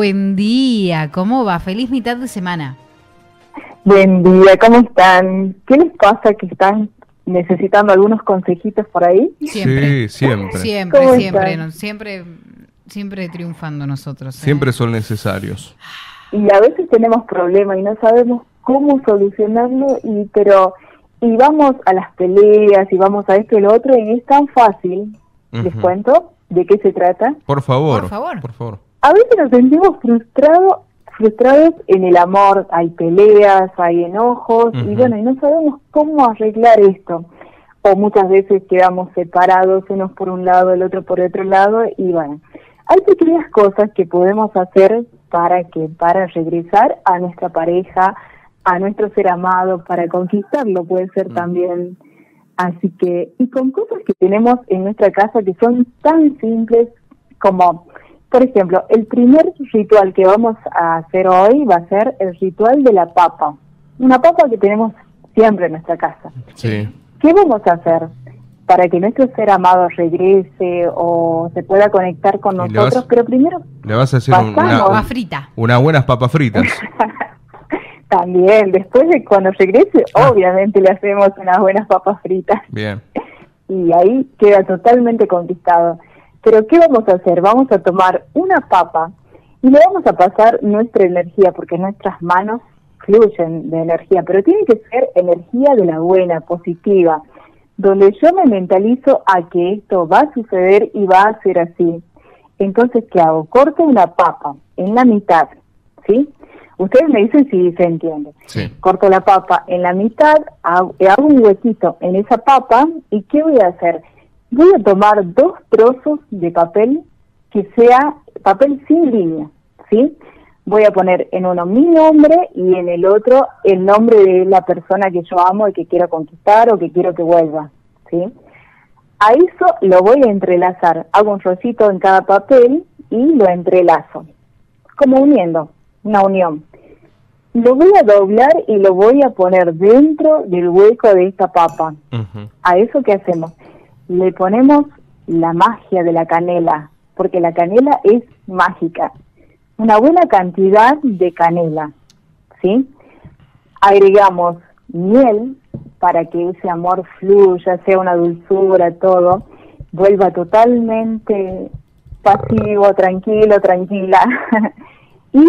Buen día, ¿cómo va? Feliz mitad de semana. Buen día, ¿cómo están? ¿Qué les pasa que están necesitando algunos consejitos por ahí? Siempre. Sí, siempre. Siempre, ¿Cómo siempre, no, siempre, siempre triunfando nosotros. ¿eh? Siempre son necesarios. Y a veces tenemos problemas y no sabemos cómo solucionarlo, y pero y vamos a las peleas y vamos a esto y lo otro y es tan fácil. Les cuento de qué se trata. Por favor. Por favor. Por favor. A veces nos sentimos frustrados frustrados en el amor, hay peleas, hay enojos y bueno, y no sabemos cómo arreglar esto. O muchas veces quedamos separados, unos por un lado, el otro por otro lado y bueno, hay pequeñas cosas que podemos hacer para que para regresar a nuestra pareja, a nuestro ser amado, para conquistarlo puede ser también. Así que, y con cosas que tenemos en nuestra casa que son tan simples como, por ejemplo, el primer ritual que vamos a hacer hoy va a ser el ritual de la papa. Una papa que tenemos siempre en nuestra casa. Sí. ¿Qué vamos a hacer para que nuestro ser amado regrese o se pueda conectar con nosotros? vas- Pero primero, Le vas a hacer un- Pasamos. Papa una, frita. unas buenas papas fritas. también, después de cuando regrese, Ah. obviamente le hacemos unas buenas papas fritas. Bien. y ahí queda totalmente conquistado. Pero ¿qué vamos a hacer? Vamos a tomar una papa y le vamos a pasar nuestra energía, porque nuestras manos fluyen de energía, pero tiene que ser energía de la buena, positiva, donde yo me mentalizo a que esto va a suceder y va a ser así. Entonces, ¿qué hago? Corto una papa en la mitad, ¿sí? Ustedes me dicen si se entiende Sí. corto la papa en la mitad, hago, hago un huequito en esa papa y ¿qué voy a hacer? Voy a tomar dos trozos de papel que sea papel sin línea, ¿sí? Voy a poner en uno mi nombre y en el otro el nombre de la persona que yo amo y que quiero conquistar o que quiero que vuelva, ¿sí? A eso lo voy a entrelazar. Hago un rosito en cada papel y lo entrelazo, como uniendo, una unión. Lo voy a doblar y lo voy a poner dentro del hueco de esta papa. A eso que hacemos, le ponemos la magia de la canela, porque la canela es mágica. Una buena cantidad de canela, ¿sí? Agregamos miel para que ese amor fluya, sea una dulzura, todo, vuelva totalmente pasivo, tranquilo, tranquila. y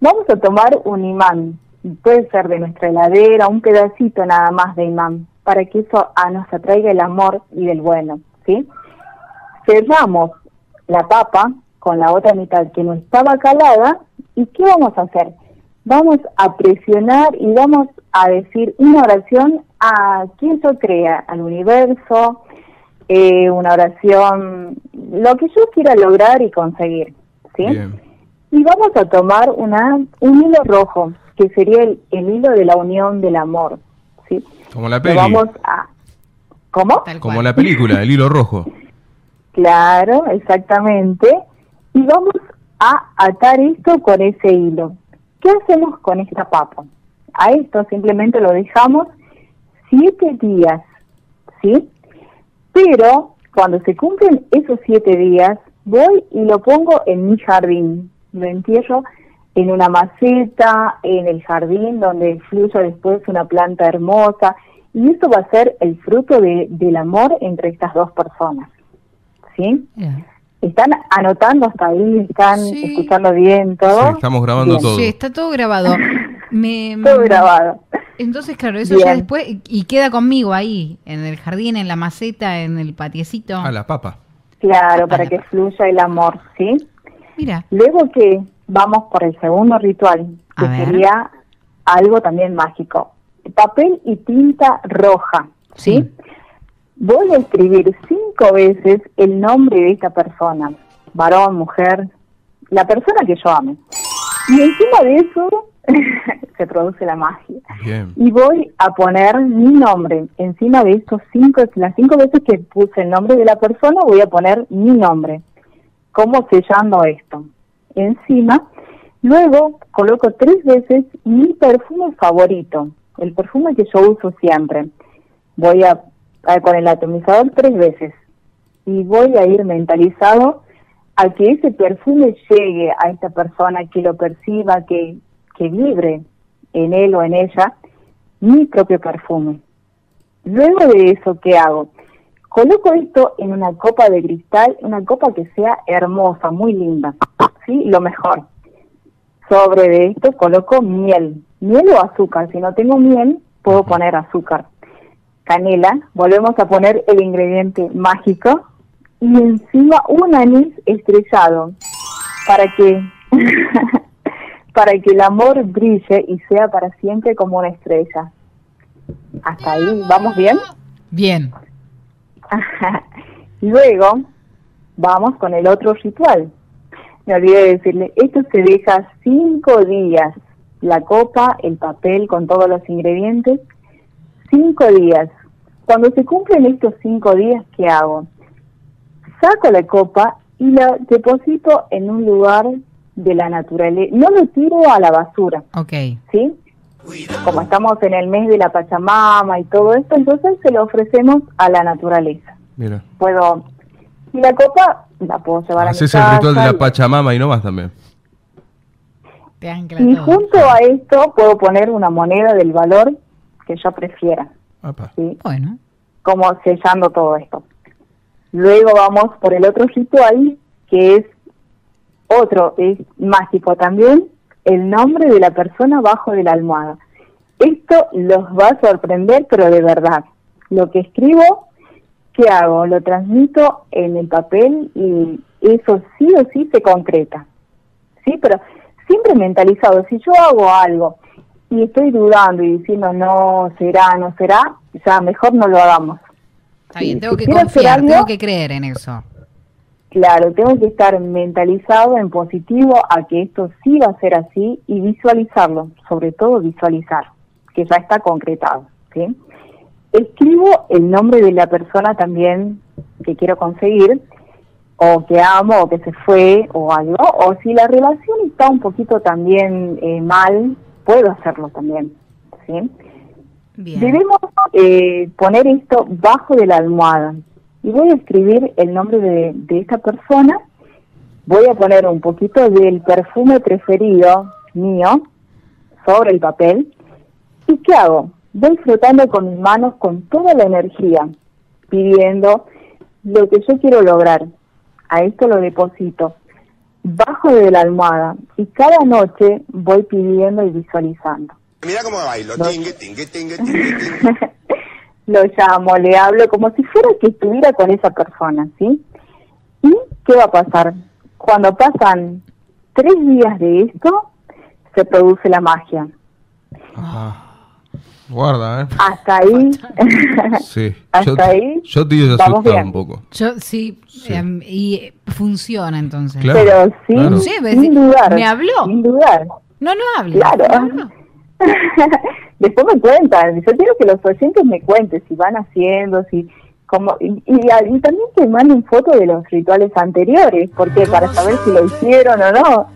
vamos a tomar un imán, puede ser de nuestra heladera, un pedacito nada más de imán, para que eso ah, nos atraiga el amor y del bueno, ¿sí? Cerramos la papa con la otra mitad que no estaba calada y ¿qué vamos a hacer? Vamos a presionar y vamos a decir una oración a quien yo crea, al universo, eh, una oración, lo que yo quiera lograr y conseguir, ¿sí? Bien. Y vamos a tomar una, un hilo rojo, que sería el, el hilo de la unión del amor, ¿sí? Como la peli. vamos a... ¿Cómo? Como la película, el hilo rojo. Claro, exactamente. Y vamos a atar esto con ese hilo. ¿Qué hacemos con esta papa? A esto simplemente lo dejamos siete días, ¿sí? Pero cuando se cumplen esos siete días, voy y lo pongo en mi jardín. Lo entierro en una maceta, en el jardín, donde fluya después una planta hermosa. Y eso va a ser el fruto de- del amor entre estas dos personas. ¿Sí? ¿Están anotando hasta ahí? ¿Están Sí. escuchando bien todo? Sí, estamos grabando Bien. todo. Sí, está todo grabado. Me, Todo grabado. Entonces, claro, eso ya después, y queda conmigo ahí, en el jardín, en la maceta, en el patiecito. A la papa. Claro, para que fluya el amor, ¿sí? Mira, Luego que vamos por el segundo ritual, que A ver. sería algo también mágico. Papel y tinta roja, ¿sí? Sí. Voy a escribir cinco veces el nombre de esta persona, varón, mujer, la persona que yo ame. Y encima de eso se produce la magia. Bien. Y voy a poner mi nombre encima de estos cinco, las cinco veces que puse el nombre de la persona, voy a poner mi nombre, como sellando esto. Encima, luego coloco tres veces mi perfume favorito, el perfume que yo uso siempre. Voy a, a- con el atomizador tres veces y voy a ir mentalizado a que ese perfume llegue a esta persona, que lo perciba, que, que vibre en él o en ella mi propio perfume. Luego de eso, ¿qué hago? Coloco esto en una copa de cristal, una copa que sea hermosa, muy linda, ¿sí? Lo mejor. Sobre de esto coloco miel, miel o azúcar. Si no tengo miel, puedo poner azúcar. Canela, volvemos a poner el ingrediente mágico y encima un anís estrellado para que para que el amor brille y sea para siempre como una estrella. Hasta ahí, ¿vamos bien? Bien. Luego, vamos con el otro ritual. Me olvidé de decirle, esto se deja cinco días, la copa, el papel con todos los ingredientes, cinco días. Cuando se cumplen estos cinco días, ¿qué hago? Saco la copa y la deposito en un lugar de la naturaleza. No lo tiro a la basura, Ok. ¿sí? Como estamos en el mes de la Pachamama y todo esto, entonces se lo ofrecemos a la naturaleza. Mira. Puedo, y la copa la puedo llevar a mi Haces el casa. ritual de la y- Pachamama y no más también. Te ancla Y todo. junto a esto puedo poner una moneda del valor que yo prefiera. ¿sí? Bueno. Como sellando todo esto. Luego vamos por el otro ritual, que es otro, es mágico también, el nombre de la persona bajo de la almohada. Esto los va a sorprender, pero de verdad. Lo que escribo, ¿qué hago? Lo transmito en el papel y eso sí o sí se concreta. ¿Sí? Pero siempre mentalizado. Si yo hago algo y estoy dudando y diciendo no, será, no será, ya mejor no lo hagamos. Está bien, tengo si que confiar, algo- tengo que creer en eso. Claro, tengo que estar mentalizado en positivo a que esto sí va a ser así y visualizarlo, sobre todo visualizar, que ya está concretado. ¿sí? Escribo el nombre de la persona también que quiero conseguir, o que amo, o que se fue, o algo, o si la relación está un poquito también eh, mal, puedo hacerlo también. ¿sí? Bien. Debemos eh, poner esto bajo de la almohada. Y voy a escribir el nombre de, de esta persona. Voy a poner un poquito del perfume preferido mío sobre el papel. ¿Y qué hago? Voy frotando con mis manos con toda la energía, pidiendo lo que yo quiero lograr. A esto lo deposito bajo de la almohada y cada noche voy pidiendo y visualizando. Mira cómo bailo. No. Tingue, tingue, tingue, tingue, tingue. lo llamo, le hablo como si fuera que estuviera con esa persona, ¿sí? ¿Y qué va a pasar? Cuando pasan tres días de esto, se produce la magia. Ajá. Guarda, ¿eh? Hasta ahí, Sí. hasta yo, ahí, Yo te asustado un poco. Yo sí, em, y eh, funciona entonces. Claro. pero sin, claro. Sí, sin dudar. me habló. Sin dudar. No, no hable. Claro. no. Después me cuentan, yo quiero que los oyentes me cuenten si van haciendo, si como y, y, y también que manden fotos de los rituales anteriores, porque para saber si lo hicieron o no.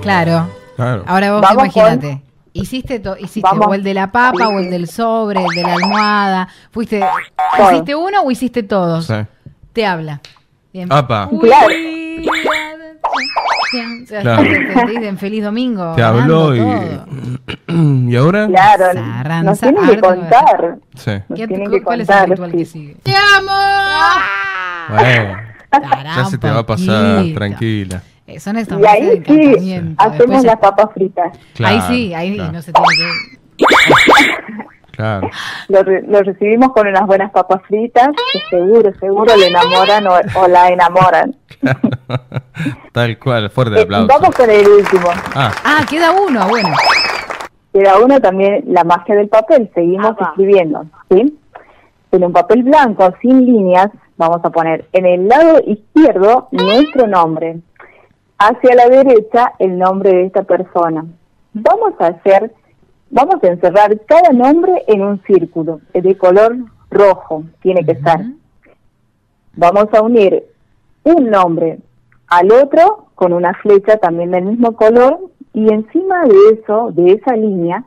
Claro. Claro. Ahora vos imagínate. Hiciste, to- hiciste Vamos. o el de la papa o el del sobre, el de la almohada. Fuiste, Todo. ¿Hiciste uno o hiciste todos? Sí. Te habla. Bien. Apa. Claro. Sea, Claro. te, dicen feliz domingo. Te habló y. ¿Y ahora? Claro, Sarran, nos tienen que contar. Sí. Nos ¿Qué- tienen que ¿Cuál es el contar. ritual sí. que sigue? ¡Te amo! Bueno, Tará, ya se te va a pasar, tranquila. Eh, Son estos Y meses de ahí sí, hacemos ya- las papas fritas. Claro, ahí sí, ahí claro, no se tiene que... Claro. Lo, re- lo recibimos con unas buenas papas fritas, que seguro, seguro le enamoran o, o la enamoran. Tal cual, fuerte Eh, aplauso. vamos con el último. Ah, Ah, queda uno, bueno. Queda uno también, la magia del papel, seguimos Ah, escribiendo, ¿sí? En un papel blanco, sin líneas, vamos a poner en el lado izquierdo nuestro nombre, hacia la derecha el nombre de esta persona. Vamos a hacer, vamos a encerrar cada nombre en un círculo de color rojo, tiene que ser. Vamos a unir un nombre al otro con una flecha también del mismo color y encima de eso, de esa línea,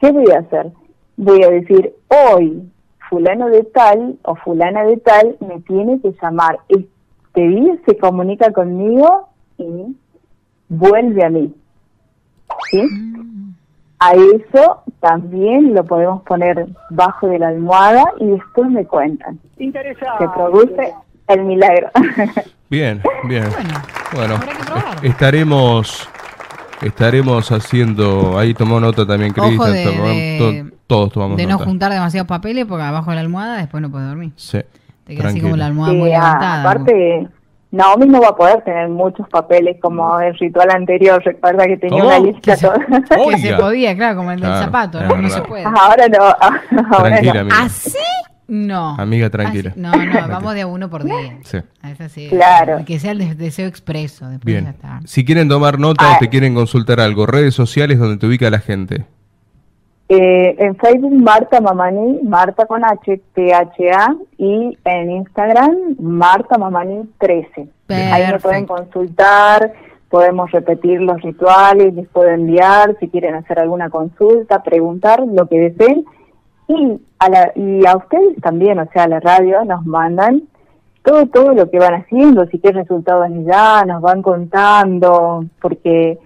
¿qué voy a hacer? Voy a decir, hoy fulano de tal o fulana de tal me tiene que llamar. Es pedí se comunica conmigo y vuelve a mí. ¿Sí? A eso también lo podemos poner bajo de la almohada y después me cuentan. Se produce el milagro. Bien, bien. Bueno, estaremos estaremos haciendo, ahí tomó nota también Cristian, de- tomamos- de- to- todos tomamos de no nota. juntar demasiados papeles porque abajo de la almohada después no puedes dormir. Sí. Te queda así como la almohada Sí, muy ah, levantada. aparte, Naomi no va a poder tener muchos papeles como el ritual anterior. Recuerda que tenía ¿Cómo? una lista Que se- toda. que se podía, claro, como el del Claro, zapato, ¿no? No se puede. Ahora no. Ahora Tranquila, no. amiga. ¿Así? No. Amiga, tranquila. Así- No, no, vamos de a uno por día. Sí. Es así. Claro. Que sea el de- deseo expreso. Después ya Bien. está. Si quieren tomar nota Ah. o te quieren consultar algo, redes sociales donde te ubica la gente. Eh, en Facebook, Marta Mamani, Marta con H, T-H-A, y en Instagram, Marta Mamani 13. Ahí me pueden consultar, podemos repetir los rituales, les puedo enviar, si quieren hacer alguna consulta, preguntar, lo que deseen. Y a, la, y a ustedes también, o sea, a la radio, nos mandan todo, todo lo que van haciendo, si qué resultados les dan, nos van contando, porque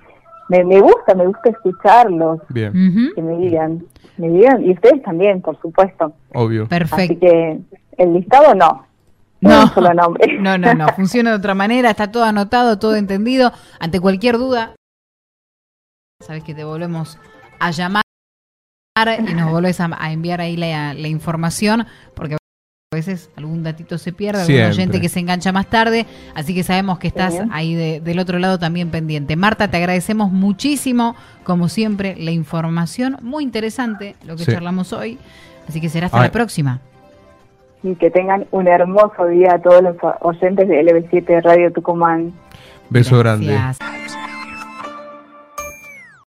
me, me gusta, me gusta escucharlos Bien, que me digan, me digan, y ustedes también, por supuesto. obvio. Así Perfecto. que el listado no, No. un solo nombre. No, no, no. Funciona de otra manera. Está todo anotado, todo entendido. Ante cualquier duda, sabes que te volvemos a llamar y nos volvés a, a enviar ahí la, la información, porque a veces algún datito se pierde, algún Siempre. oyente que se engancha más tarde, así que sabemos que estás Bien. ahí de- del otro lado también pendiente. Marta, te agradecemos muchísimo, como siempre, la información, muy interesante lo que Sí. charlamos hoy, así que será hasta Ay. la próxima. Y que tengan un hermoso día a todos los oyentes de LB7 Radio Tucumán. Beso grande. Gracias.